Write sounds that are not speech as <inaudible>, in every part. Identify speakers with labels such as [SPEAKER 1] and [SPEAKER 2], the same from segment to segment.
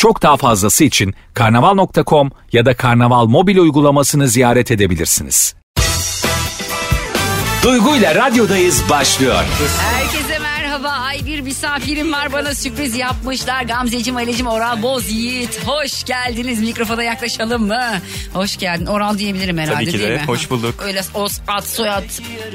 [SPEAKER 1] Çok daha fazlası için karnaval.com ya da karnaval mobil uygulamasını ziyaret edebilirsiniz. Duygu ile radyodayız başlıyor.
[SPEAKER 2] Herkese merhaba. Ay bir misafirim var bana sürpriz yapmışlar. Gamzeciğim, Alecim, Oral Boz Yiğit. Hoş geldiniz. Mikrofona yaklaşalım mı? Hoş geldin. Oral diyebilirim herhalde
[SPEAKER 3] Tabii ki de.
[SPEAKER 2] değil mi?
[SPEAKER 3] Hoş bulduk.
[SPEAKER 2] Öyle o ad soyad.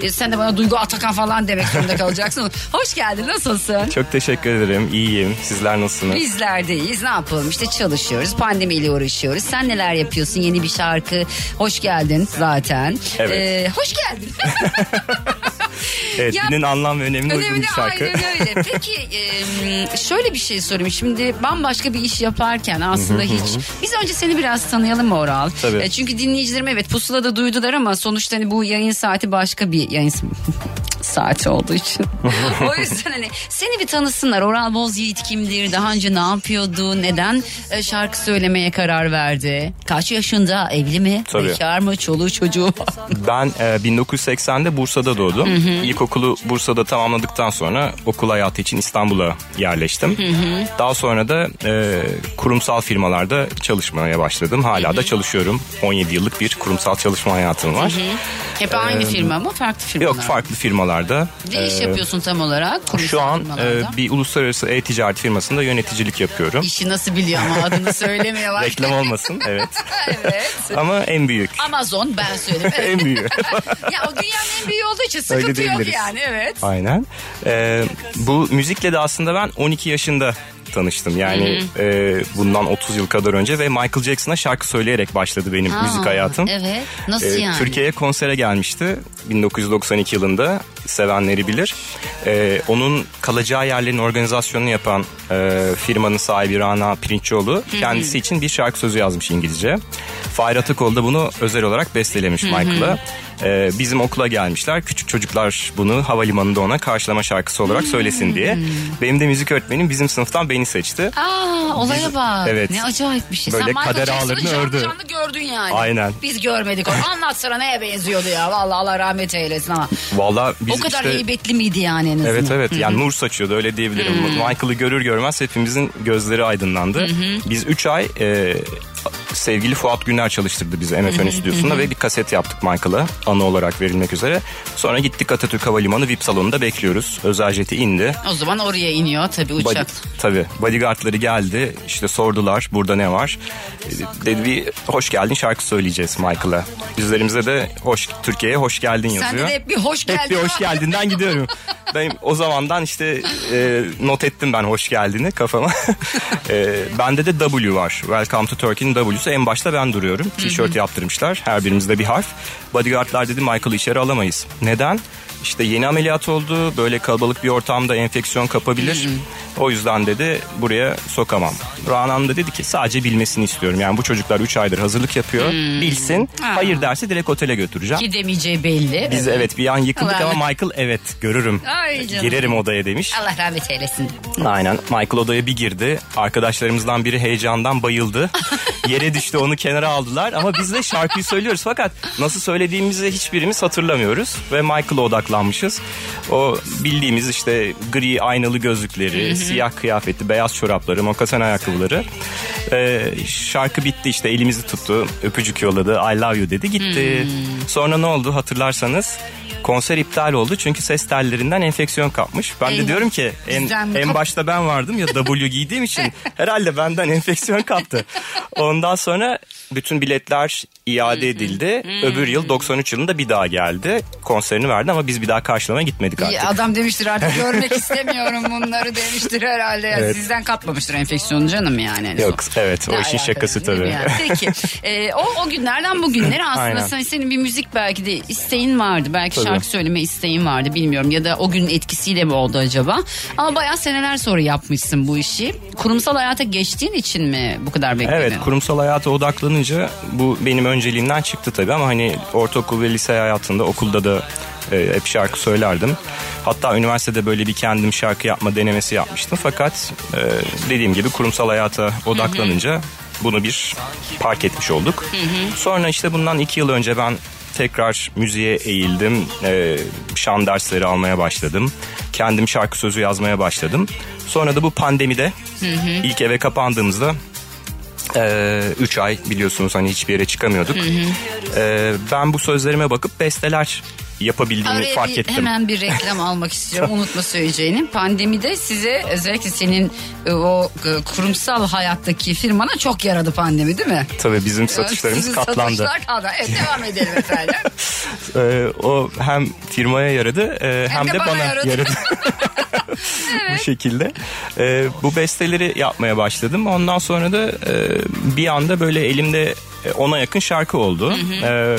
[SPEAKER 2] E, sen de bana Duygu Atakan falan demek zorunda kalacaksın. Hoş geldin. Nasılsın?
[SPEAKER 3] Çok teşekkür ederim. İyiyim. Sizler nasılsınız?
[SPEAKER 2] Bizlerdeyiz. Ne yapalım? İşte çalışıyoruz. Pandemiyle uğraşıyoruz. Sen neler yapıyorsun? Yeni bir şarkı. Hoş geldin zaten.
[SPEAKER 3] Evet.
[SPEAKER 2] Ee, hoş geldin. <laughs> <laughs>
[SPEAKER 3] Evet,
[SPEAKER 2] Ya-
[SPEAKER 3] dinin anlam ve önemine uygun
[SPEAKER 2] Önemli
[SPEAKER 3] bir şarkı.
[SPEAKER 2] aynen öyle. <laughs> Peki e, şöyle bir şey sorayım. Şimdi bambaşka bir iş yaparken aslında hiç... Biz önce seni biraz tanıyalım mı Oral?
[SPEAKER 3] Tabii.
[SPEAKER 2] E, çünkü dinleyicilerim evet pusulada duydular ama sonuçta hani bu yayın saati başka bir yayın saati olduğu için. <laughs> o yüzden hani seni bir tanısınlar. Oral Boz Yiğit kimdir? Daha önce ne yapıyordu? Neden e, şarkı söylemeye karar verdi? Kaç yaşında? Evli mi?
[SPEAKER 3] Tabii.
[SPEAKER 2] Bekar mı? Çoluğu çocuğu?
[SPEAKER 3] Ben e, 1980'de Bursa'da doğdum. İlkokulu Bursa'da tamamladıktan sonra okul hayatı için İstanbul'a yerleştim. Daha sonra da e, kurumsal firmalarda çalışmaya başladım. Hala da çalışıyorum. 17 yıllık bir kurumsal çalışma hayatım var.
[SPEAKER 2] Hep aynı firma mı? Farklı firmalar
[SPEAKER 3] Yok farklı firmalarda.
[SPEAKER 2] Ne iş
[SPEAKER 3] E,
[SPEAKER 2] yapıyorsun tam olarak? Kurumsal
[SPEAKER 3] Şu an e, bir uluslararası e-ticaret firmasında yöneticilik yapıyorum.
[SPEAKER 2] İşi nasıl biliyor ama adını söylemeye bak.
[SPEAKER 3] Reklam olmasın evet. <laughs>
[SPEAKER 2] evet.
[SPEAKER 3] Ama en büyük.
[SPEAKER 2] Amazon ben söyleyeyim. <laughs>
[SPEAKER 3] en büyüğü. <laughs>
[SPEAKER 2] ya o dünyanın en büyüğü olduğu için sıkıntı yok yani evet.
[SPEAKER 3] Aynen. Ee, bu müzikle de aslında ben 12 yaşında tanıştım. Yani e, bundan 30 yıl kadar önce ve Michael Jackson'a şarkı söyleyerek başladı benim
[SPEAKER 2] Aa,
[SPEAKER 3] müzik hayatım.
[SPEAKER 2] Evet. Nasıl
[SPEAKER 3] Ee,
[SPEAKER 2] yani?
[SPEAKER 3] Türkiye'ye konsere gelmişti 1992 yılında sevenleri bilir. Ee, onun kalacağı yerlerin organizasyonunu yapan e, firmanın sahibi Rana Pirinçoğlu kendisi için bir şarkı sözü yazmış İngilizce. Fahir Atakol da bunu özel olarak bestelemiş Michael'a. Ee, bizim okula gelmişler. Küçük çocuklar bunu havalimanında ona karşılama şarkısı olarak söylesin diye. Benim de müzik öğretmenim bizim sınıftan beni seçti.
[SPEAKER 2] Aa olaya
[SPEAKER 3] Biz-
[SPEAKER 2] bak.
[SPEAKER 3] evet.
[SPEAKER 2] Ne acayip bir şey.
[SPEAKER 3] Böyle
[SPEAKER 2] Sen
[SPEAKER 3] kader ağlarını ördü.
[SPEAKER 2] canlı gördün yani.
[SPEAKER 3] Aynen.
[SPEAKER 2] Biz görmedik onu. Anlatsana neye benziyordu ya. Vallahi Allah rahmet eylesin ama.
[SPEAKER 3] Vallahi biz
[SPEAKER 2] o kadar
[SPEAKER 3] işte...
[SPEAKER 2] heybetli miydi yani en azından?
[SPEAKER 3] Evet evet yani nur saçıyordu öyle diyebilirim. Michael'ı görür görmez hepimizin gözleri aydınlandı. Biz 3 ay e, sevgili Fuat Güner çalıştırdı bizi MFN stüdyosunda ve bir kaset yaptık Michael'a anı olarak verilmek üzere. Sonra gittik Atatürk Havalimanı VIP salonunda bekliyoruz. Özel jeti indi.
[SPEAKER 2] O zaman oraya iniyor tabii
[SPEAKER 3] Body,
[SPEAKER 2] uçak.
[SPEAKER 3] tabii bodyguardları geldi işte sordular burada ne var. Dedi bir hoş geldin şarkı söyleyeceğiz Michael'a. Üzerimize de hoş Türkiye'ye hoş geldin yazıyor.
[SPEAKER 2] Sende de hep bir hoş geldin.
[SPEAKER 3] Hep bir hoş geldinden gidiyorum. Ben o zamandan işte e, not ettim ben hoş geldini kafama. <laughs> e, bende de W var. Welcome to Turkey'nin W'su en başta ben duruyorum. Tişört yaptırmışlar. Her birimizde bir harf. Bodyguardlar dedi Michael'ı içeri alamayız. Neden? İşte yeni ameliyat oldu. Böyle kalabalık bir ortamda enfeksiyon kapabilir. O yüzden dedi buraya sokamam. Ranan da dedi ki sadece bilmesini istiyorum. Yani bu çocuklar 3 aydır hazırlık yapıyor. Bilsin.
[SPEAKER 2] Ha.
[SPEAKER 3] Hayır derse direkt otele götüreceğim.
[SPEAKER 2] Ki demeyeceği belli.
[SPEAKER 3] Biz evet bir an yıkıldık
[SPEAKER 2] Allah
[SPEAKER 3] ama Michael evet görürüm.
[SPEAKER 2] Ay canım.
[SPEAKER 3] Girerim odaya demiş.
[SPEAKER 2] Allah rahmet eylesin.
[SPEAKER 3] Aynen. Michael odaya bir girdi. Arkadaşlarımızdan biri heyecandan bayıldı. <laughs> Yere düştü onu kenara aldılar ama biz de şarkıyı söylüyoruz fakat nasıl söylediğimizi hiçbirimiz hatırlamıyoruz ve Michael'a odaklanmışız. O bildiğimiz işte gri aynalı gözlükleri, siyah kıyafeti, beyaz çorapları, mokasen ayakkabıları. Ee, şarkı bitti işte elimizi tuttu, öpücük yolladı, I love you dedi gitti. Sonra ne oldu hatırlarsanız? Konser iptal oldu çünkü ses tellerinden enfeksiyon kapmış. Ben
[SPEAKER 2] Eyvah.
[SPEAKER 3] de diyorum ki en, en başta ben vardım ya W giydiğim için <laughs> herhalde benden enfeksiyon kaptı. Ondan sonra bütün biletler iade edildi. Öbür yıl 93 yılında bir daha geldi. Konserini verdi ama biz bir daha karşılamaya gitmedik artık.
[SPEAKER 2] Ya Adam demiştir artık <laughs> görmek istemiyorum bunları demiştir herhalde. Ya
[SPEAKER 3] Evet.
[SPEAKER 2] Sizden kapmamıştır enfeksiyonu canım yani. en son.
[SPEAKER 3] Yok evet o
[SPEAKER 2] Ne
[SPEAKER 3] işin
[SPEAKER 2] alakası,
[SPEAKER 3] şakası tabii.
[SPEAKER 2] yani? Peki e, o, o günlerden bugünlere <laughs> aslında sen, senin bir müzik belki de isteğin vardı. Belki
[SPEAKER 3] Tabii.
[SPEAKER 2] şarkı söyleme isteğin vardı bilmiyorum. Ya da o günün etkisiyle mi oldu acaba? Ama bayağı seneler sonra yapmışsın bu işi. Kurumsal hayata geçtiğin için mi bu kadar bekledin?
[SPEAKER 3] Evet kurumsal hayata odaklanınca bu benim önceliğimden çıktı tabii ama hani ortaokul ve lise hayatında okulda da e, hep şarkı söylerdim. Hatta üniversitede böyle bir kendim şarkı yapma denemesi yapmıştım. Fakat e, dediğim gibi kurumsal hayata odaklanınca bunu bir park etmiş olduk. Sonra işte bundan iki yıl önce ben tekrar müziğe eğildim. E, şan dersleri almaya başladım. Kendim şarkı sözü yazmaya başladım. Sonra da bu pandemide ilk eve kapandığımızda 3 ay biliyorsunuz hani hiçbir yere çıkamıyorduk. E, ben bu sözlerime bakıp besteler yapabildiğimi
[SPEAKER 2] Araya
[SPEAKER 3] fark
[SPEAKER 2] bir-
[SPEAKER 3] ettim.
[SPEAKER 2] hemen bir reklam <laughs> almak istiyorum. Unutma söyleyeceğini. Pandemide size özellikle senin e, o e, kurumsal hayattaki firmana çok yaradı pandemi değil mi?
[SPEAKER 3] Tabii bizim satışlarımız
[SPEAKER 2] Sizin
[SPEAKER 3] katlandı.
[SPEAKER 2] Satışlar katlandı. Evet devam edelim efendim. <laughs>
[SPEAKER 3] Ee, o hem firmaya yaradı e, hem,
[SPEAKER 2] de
[SPEAKER 3] de,
[SPEAKER 2] bana
[SPEAKER 3] bana
[SPEAKER 2] yaradı.
[SPEAKER 3] yaradı. <laughs> <laughs> Bu şekilde. Ee, bu besteleri yapmaya başladım. Ondan sonra da e, bir anda böyle elimde e, ona yakın şarkı oldu. Ee,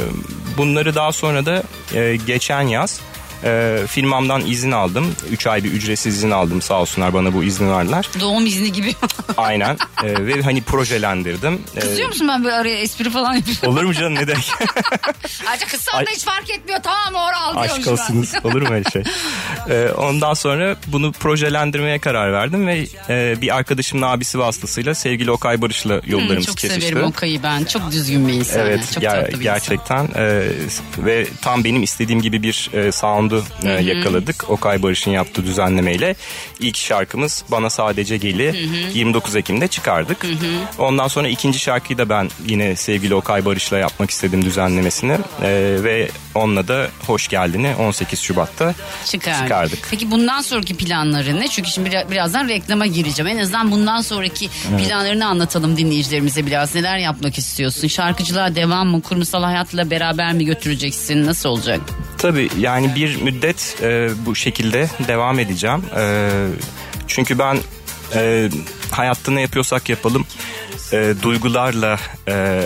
[SPEAKER 3] bunları daha sonra da e, geçen yaz e, firmamdan izin aldım. 3 ay bir ücretsiz izin aldım sağ olsunlar bana bu izni verdiler.
[SPEAKER 2] Doğum izni gibi. <laughs>
[SPEAKER 3] Aynen. Ee, ve hani projelendirdim. Ee,
[SPEAKER 2] Kızıyor musun ben böyle araya espri falan yapıyorum?
[SPEAKER 3] olur mu canım ne demek? <laughs>
[SPEAKER 2] Ayrıca kızsan da hiç fark etmiyor. Tamam oral diyormuş
[SPEAKER 3] Aşk olsunuz. Olur mu öyle şey? <laughs> Ee, ondan sonra bunu projelendirmeye karar verdim ve e, bir arkadaşımın abisi vasıtasıyla sevgili Okay Barış'la yollarımız
[SPEAKER 2] Hmm, Çok
[SPEAKER 3] kesişti.
[SPEAKER 2] severim Okay'ı ben. Çok düzgün bir insan.
[SPEAKER 3] Evet
[SPEAKER 2] Çok
[SPEAKER 3] ger-
[SPEAKER 2] tatlı bir
[SPEAKER 3] gerçekten e, ve tam benim istediğim gibi bir e, sound'u e, yakaladık. Okay Barış'ın yaptığı düzenlemeyle ilk şarkımız Bana Sadece Geli 29 Ekim'de çıkardık. Ondan sonra ikinci şarkıyı da ben yine sevgili Okay Barış'la yapmak istedim düzenlemesini E, ve onunla da Hoş Geldin'i 18 Şubat'ta
[SPEAKER 2] Çıkardık.
[SPEAKER 3] çıkardık.
[SPEAKER 2] Peki bundan sonraki planların ne? Çünkü şimdi biraz- birazdan reklama gireceğim. En azından bundan sonraki planlarını anlatalım dinleyicilerimize biraz. Neler yapmak istiyorsun? Şarkıcılığa devam mı? Kurumsal hayatla beraber mi götüreceksin? Nasıl olacak?
[SPEAKER 3] Tabii yani bir müddet e, bu şekilde devam edeceğim. E, çünkü ben e, hayatta ne yapıyorsak yapalım e, duygularla e,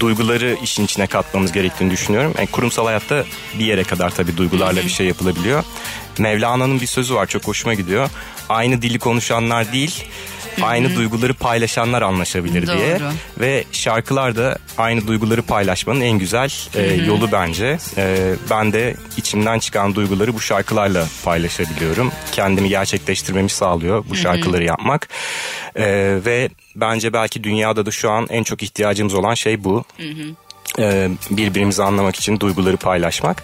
[SPEAKER 3] duyguları işin içine katmamız gerektiğini düşünüyorum. Yani kurumsal hayatta bir yere kadar tabii duygularla bir şey yapılabiliyor. Mevlana'nın bir sözü var çok hoşuma gidiyor. Aynı dili konuşanlar değil aynı duyguları paylaşanlar anlaşabilir diye.
[SPEAKER 2] Doğru.
[SPEAKER 3] Ve şarkılar da aynı duyguları paylaşmanın en güzel e, yolu bence. E, ben de içimden çıkan duyguları bu şarkılarla paylaşabiliyorum. Kendimi gerçekleştirmemi sağlıyor bu şarkıları yapmak. E, ve bence belki dünyada da şu an en çok ihtiyacımız olan şey bu. E, birbirimizi anlamak için duyguları paylaşmak.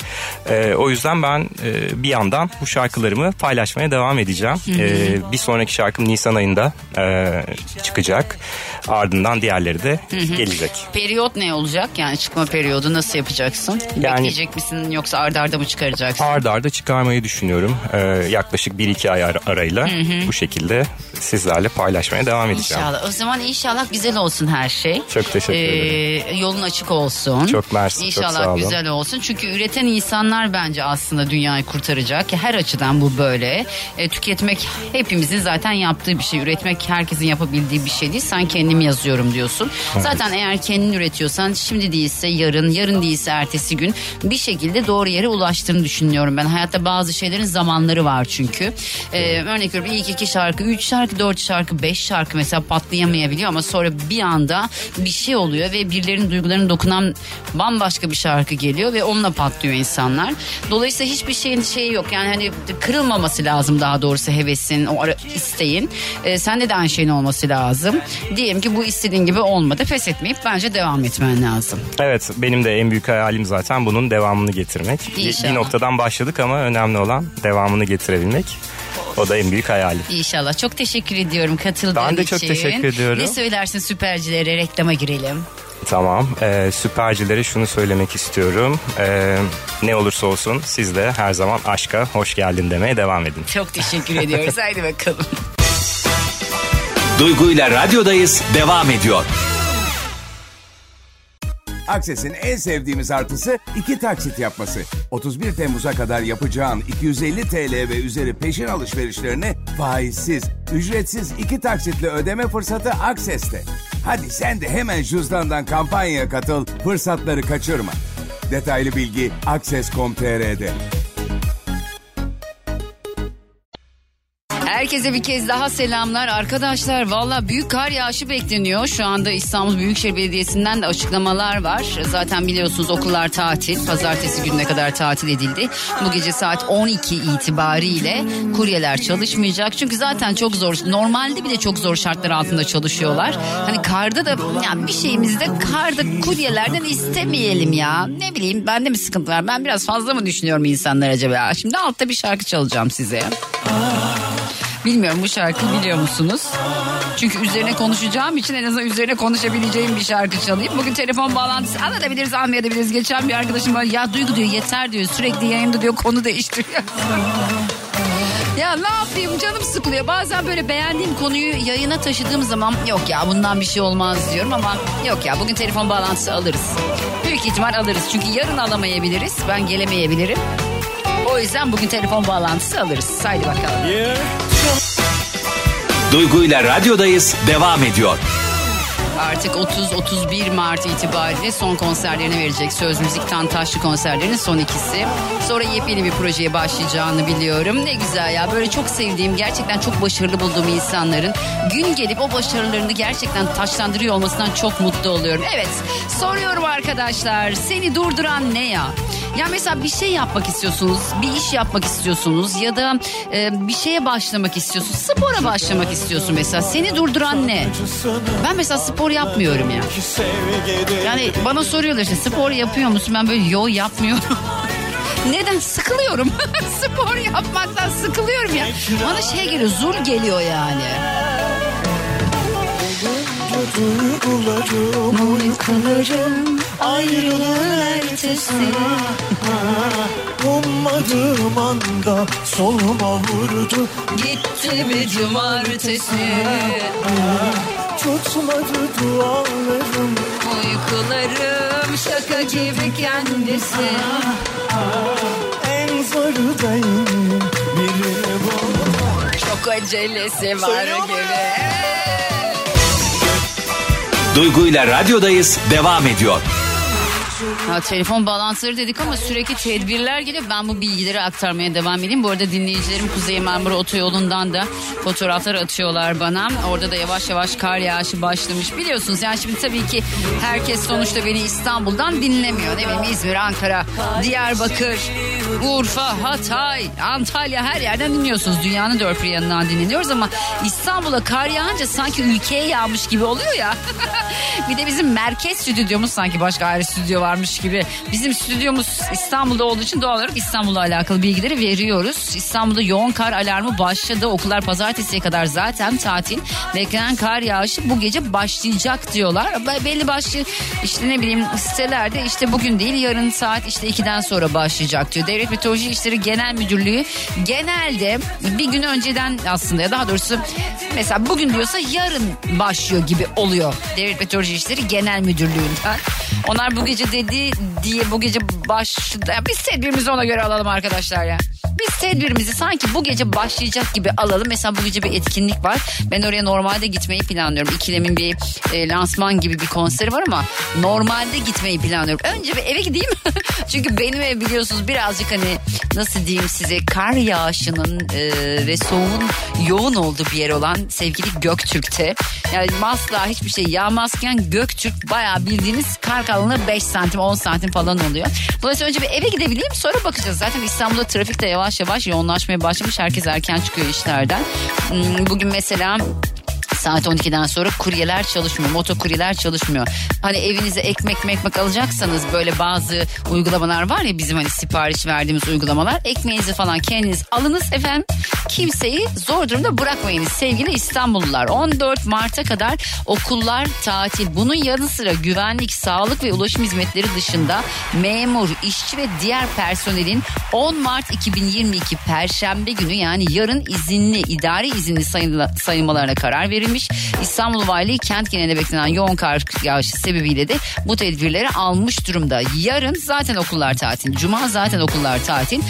[SPEAKER 3] E, o yüzden ben e, bir yandan bu şarkılarımı paylaşmaya devam edeceğim. E, bir sonraki şarkım Nisan ayında e, çıkacak. Ardından diğerleri de gelecek.
[SPEAKER 2] Periyot ne olacak? Yani çıkma periyodu nasıl yapacaksın?
[SPEAKER 3] Yani-
[SPEAKER 2] Bekleyecek misin yoksa arda arda mı çıkaracaksın?
[SPEAKER 3] Ard arda çıkarmayı düşünüyorum. E, yaklaşık 1-2 ay ar- arayla bu şekilde sizlerle paylaşmaya devam edeceğim.
[SPEAKER 2] İnşallah. O zaman inşallah güzel olsun her şey.
[SPEAKER 3] Çok teşekkür
[SPEAKER 2] ederim. Yolun açık olsun.
[SPEAKER 3] Çok mersi, çok
[SPEAKER 2] İnşallah
[SPEAKER 3] sağ olun.
[SPEAKER 2] güzel olsun. Çünkü üreten insanlar bence aslında dünyayı kurtaracak. Her açıdan bu böyle. E, tüketmek hepimizin zaten yaptığı bir şey. Üretmek herkesin yapabildiği bir şey değil. Sen kendim yazıyorum diyorsun. Zaten eğer kendin üretiyorsan şimdi değilse yarın, yarın değilse ertesi gün bir şekilde doğru yere ulaştığını düşünüyorum ben. Hayatta bazı şeylerin zamanları var çünkü. E, örnek veriyorum ilk iki şarkı, üç şarkı, dört şarkı, beş şarkı mesela patlayamayabiliyor ama sonra bir anda bir şey oluyor ve birilerinin duygularını dokunan bambaşka bir şarkı geliyor ve onunla patlıyor insanlar. Dolayısıyla hiçbir şeyin şeyi yok. Yani hani kırılmaması lazım daha doğrusu hevesin, o ara- isteğin. E, sende de aynı şeyin olması lazım. Diyelim ki bu istediğin gibi olmadı. Pes etmeyip bence devam etmen lazım.
[SPEAKER 3] Evet benim de en büyük hayalim zaten bunun devamını getirmek. Bir, bir noktadan başladık ama önemli olan devamını getirebilmek. O da en büyük hayalim.
[SPEAKER 2] İnşallah. Çok teşekkür ediyorum katıldığın
[SPEAKER 3] Ben de
[SPEAKER 2] için.
[SPEAKER 3] çok teşekkür ediyorum.
[SPEAKER 2] Ne söylersin süpercilere reklama girelim.
[SPEAKER 3] Tamam. Ee, süpercilere şunu söylemek istiyorum. Ee, ne olursa olsun siz de her zaman aşka hoş geldin demeye devam edin.
[SPEAKER 2] Çok teşekkür ediyoruz. <laughs> Haydi bakalım.
[SPEAKER 1] Duygu ile radyodayız devam ediyor.
[SPEAKER 4] Akses'in en sevdiğimiz artısı iki taksit yapması. 31 Temmuz'a kadar yapacağın 250 TL ve üzeri peşin alışverişlerini faizsiz, ücretsiz iki taksitle ödeme fırsatı Akses'te. Hadi sen de hemen cüzdandan kampanyaya katıl, fırsatları kaçırma. Detaylı bilgi Akses.com.tr'de.
[SPEAKER 2] Herkese bir kez daha selamlar. Arkadaşlar valla büyük kar yağışı bekleniyor. Şu anda İstanbul Büyükşehir Belediyesi'nden de açıklamalar var. Zaten biliyorsunuz okullar tatil. Pazartesi gününe kadar tatil edildi. Bu gece saat 12 itibariyle kuryeler çalışmayacak. Çünkü zaten çok zor. Normalde bile çok zor şartlar altında çalışıyorlar. Hani karda da yani bir şeyimizi de karda kuryelerden istemeyelim ya. Ne bileyim bende mi sıkıntı var? Ben biraz fazla mı düşünüyorum insanlar acaba? Şimdi altta bir şarkı çalacağım size. Bilmiyorum bu şarkıyı biliyor musunuz? Çünkü üzerine konuşacağım için en azından üzerine konuşabileceğim bir şarkı çalayım. Bugün telefon bağlantısı alabiliriz almayabiliriz. Geçen bir arkadaşım var ya Duygu diyor yeter diyor sürekli yayında diyor konu değiştiriyor. <laughs> Ya ne yapayım canım sıkılıyor. Bazen böyle beğendiğim konuyu yayına taşıdığım zaman yok ya bundan bir şey olmaz diyorum ama yok ya bugün telefon bağlantısı alırız. Büyük ihtimal alırız çünkü yarın alamayabiliriz. Ben gelemeyebilirim. O yüzden bugün telefon bağlantısı alırız. Haydi bakalım.
[SPEAKER 1] Duygu ile radyodayız devam ediyor.
[SPEAKER 2] Artık 30-31 Mart itibariyle son konserlerini verecek. Söz Müzik Tantaşlı konserlerinin son ikisi. Sonra yepyeni bir projeye başlayacağını biliyorum. Ne güzel ya böyle çok sevdiğim gerçekten çok başarılı bulduğum insanların gün gelip o başarılarını gerçekten taşlandırıyor olmasından çok mutlu oluyorum. Evet soruyorum arkadaşlar seni durduran ne ya? Ya mesela bir şey yapmak istiyorsunuz, bir iş yapmak istiyorsunuz ya da e, bir şeye başlamak istiyorsunuz. Spora başlamak istiyorsun mesela. Seni durduran ne? Ben mesela spor yapmıyorum ya. Yani bana soruyorlar işte spor yapıyor musun? Ben böyle yo yapmıyorum. <laughs> Neden? Sıkılıyorum. <laughs> spor yapmaktan sıkılıyorum ya. Bana şey geliyor, zul geliyor yani. Uykularım ayrılığın ertesi.
[SPEAKER 5] Ummadığım anda soluma vurdu
[SPEAKER 2] Gitti bir cumartesi.
[SPEAKER 5] Tutmadı dualarım
[SPEAKER 2] Uykularım şaka gibi kendisi.
[SPEAKER 5] En zoru değil Birini bul
[SPEAKER 2] Çok acelesi var gibi.
[SPEAKER 1] Duygu ile radyodayız devam ediyor.
[SPEAKER 2] Ha, telefon bağlantıları dedik ama sürekli tedbirler geliyor. Ben bu bilgileri aktarmaya devam edeyim. Bu arada dinleyicilerim Kuzey Marmara Otoyolu'ndan da fotoğraflar atıyorlar bana. Orada da yavaş yavaş kar yağışı başlamış. Biliyorsunuz yani şimdi tabii ki herkes sonuçta beni İstanbul'dan dinlemiyor. Ne bileyim İzmir, Ankara, Diyarbakır, Urfa, Hatay, Antalya her yerden dinliyorsunuz. Dünyanın dört bir yanından dinleniyoruz ama İstanbul'a kar yağınca sanki ülkeye yağmış gibi oluyor ya. <laughs> bir de bizim merkez stüdyomuz sanki başka ayrı stüdyo varmış gibi. Bizim stüdyomuz İstanbul'da olduğu için doğal olarak İstanbul'la alakalı bilgileri veriyoruz. İstanbul'da yoğun kar alarmı başladı. Okullar pazartesiye kadar zaten tatil. Beklenen kar yağışı bu gece başlayacak diyorlar. Be- Belli başlı işte ne bileyim sitelerde işte bugün değil yarın saat işte 2'den sonra başlayacak diyor. Devlet Meteoroloji İşleri Genel Müdürlüğü genelde bir gün önceden aslında ya daha doğrusu mesela bugün diyorsa yarın başlıyor gibi oluyor. Devlet Meteoroloji İşleri Genel Müdürlüğü'nden. Onlar bu gece dedi diye bu gece başladı. Biz tedbirimizi ona göre alalım arkadaşlar ya. Biz tedbirimizi sanki bu gece başlayacak gibi alalım. Mesela bu gece bir etkinlik var. Ben oraya normalde gitmeyi planlıyorum. İkilem'in bir e, lansman gibi bir konseri var ama normalde gitmeyi planlıyorum. Önce bir eve gideyim. <laughs> Çünkü benim ev biliyorsunuz birazcık hani nasıl diyeyim size kar yağışının e, ve soğuğun yoğun olduğu bir yer olan sevgili Göktürk'te. Yani asla hiçbir şey yağmazken Göktürk bayağı bildiğiniz kar kalınlığı 5 santim 10 santim falan oluyor. Dolayısıyla önce bir eve gidebileyim sonra bakacağız. Zaten İstanbul'da trafik de yavaş yavaş yoğunlaşmaya başlamış. Herkes erken çıkıyor işlerden. Hmm, Bugün mesela Saat 12'den sonra kuryeler çalışmıyor. Motokuryeler çalışmıyor. Hani evinize ekmek mekmek alacaksanız böyle bazı uygulamalar var ya bizim hani sipariş verdiğimiz uygulamalar. Ekmeğinizi falan kendiniz alınız efendim. Kimseyi zor durumda bırakmayınız sevgili İstanbullular. 14 Mart'a kadar okullar tatil. Bunun yanı sıra güvenlik, sağlık ve ulaşım hizmetleri dışında memur, işçi ve diğer personelin 10 Mart 2022 Perşembe günü yani yarın izinli, idari izinli sayılmalarına karar verilmiş. Demiş. İstanbul Valiliği kent genelinde beklenen yoğun kar yağışı sebebiyle de bu tedbirleri almış durumda. Yarın zaten okullar tatil. Cuma zaten okullar tatil.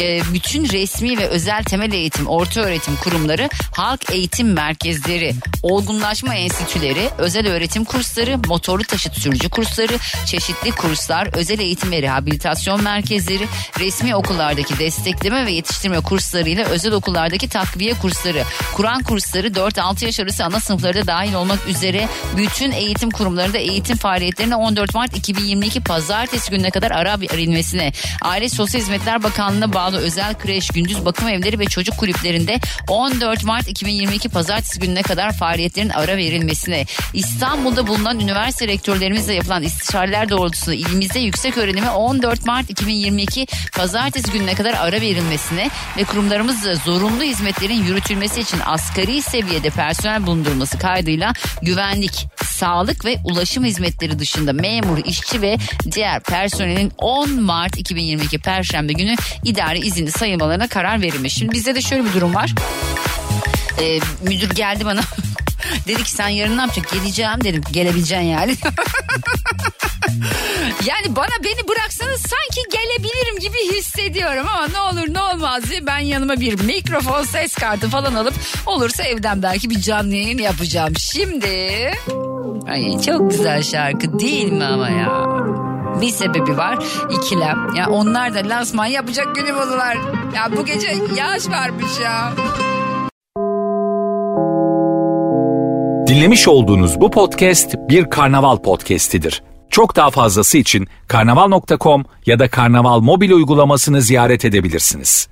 [SPEAKER 2] Ee, bütün resmi ve özel temel eğitim, orta öğretim kurumları, halk eğitim merkezleri, olgunlaşma enstitüleri, özel öğretim kursları, motorlu taşıt sürücü kursları, çeşitli kurslar, özel eğitim ve rehabilitasyon merkezleri, resmi okullardaki destekleme ve yetiştirme kurslarıyla özel okullardaki takviye kursları, Kur'an kursları 4-6 yaş arası ana sınıfları da dahil olmak üzere bütün eğitim kurumlarında eğitim faaliyetlerine 14 Mart 2022 Pazartesi gününe kadar ara verilmesine, Aile Sosyal Hizmetler Bakanlığı'na bağlı özel kreş, gündüz bakım evleri ve çocuk kulüplerinde 14 Mart 2022 Pazartesi gününe kadar faaliyetlerin ara verilmesine, İstanbul'da bulunan üniversite rektörlerimizle yapılan istişareler doğrultusunda ilimizde yüksek öğrenime 14 Mart 2022 Pazartesi gününe kadar ara verilmesine ve kurumlarımızda zorunlu hizmetlerin yürütülmesi için asgari seviyede personel bulundurulması kaydıyla güvenlik, sağlık ve ulaşım hizmetleri dışında memur, işçi ve diğer personelin 10 Mart 2022 Perşembe günü idari izinli sayılmalarına karar verilmiş. Şimdi bizde de şöyle bir durum var. Ee, müdür geldi bana. <laughs> Dedi ki sen yarın ne yapacaksın? Geleceğim dedim. Gelebileceksin yani. <laughs> yani bana beni bıraksanız sanki gelebilirim gibi hissediyorum ama ne olur ne diye ben yanıma bir mikrofon ses kartı falan alıp olursa evden belki bir canlı yayın yapacağım. Şimdi ay çok güzel şarkı değil mi ama ya? Bir sebebi var. ikilem. Ya onlar da lansman yapacak günü buldular. Ya bu gece yağış varmış ya.
[SPEAKER 1] Dinlemiş olduğunuz bu podcast bir karnaval podcastidir. Çok daha fazlası için karnaval.com ya da karnaval mobil uygulamasını ziyaret edebilirsiniz.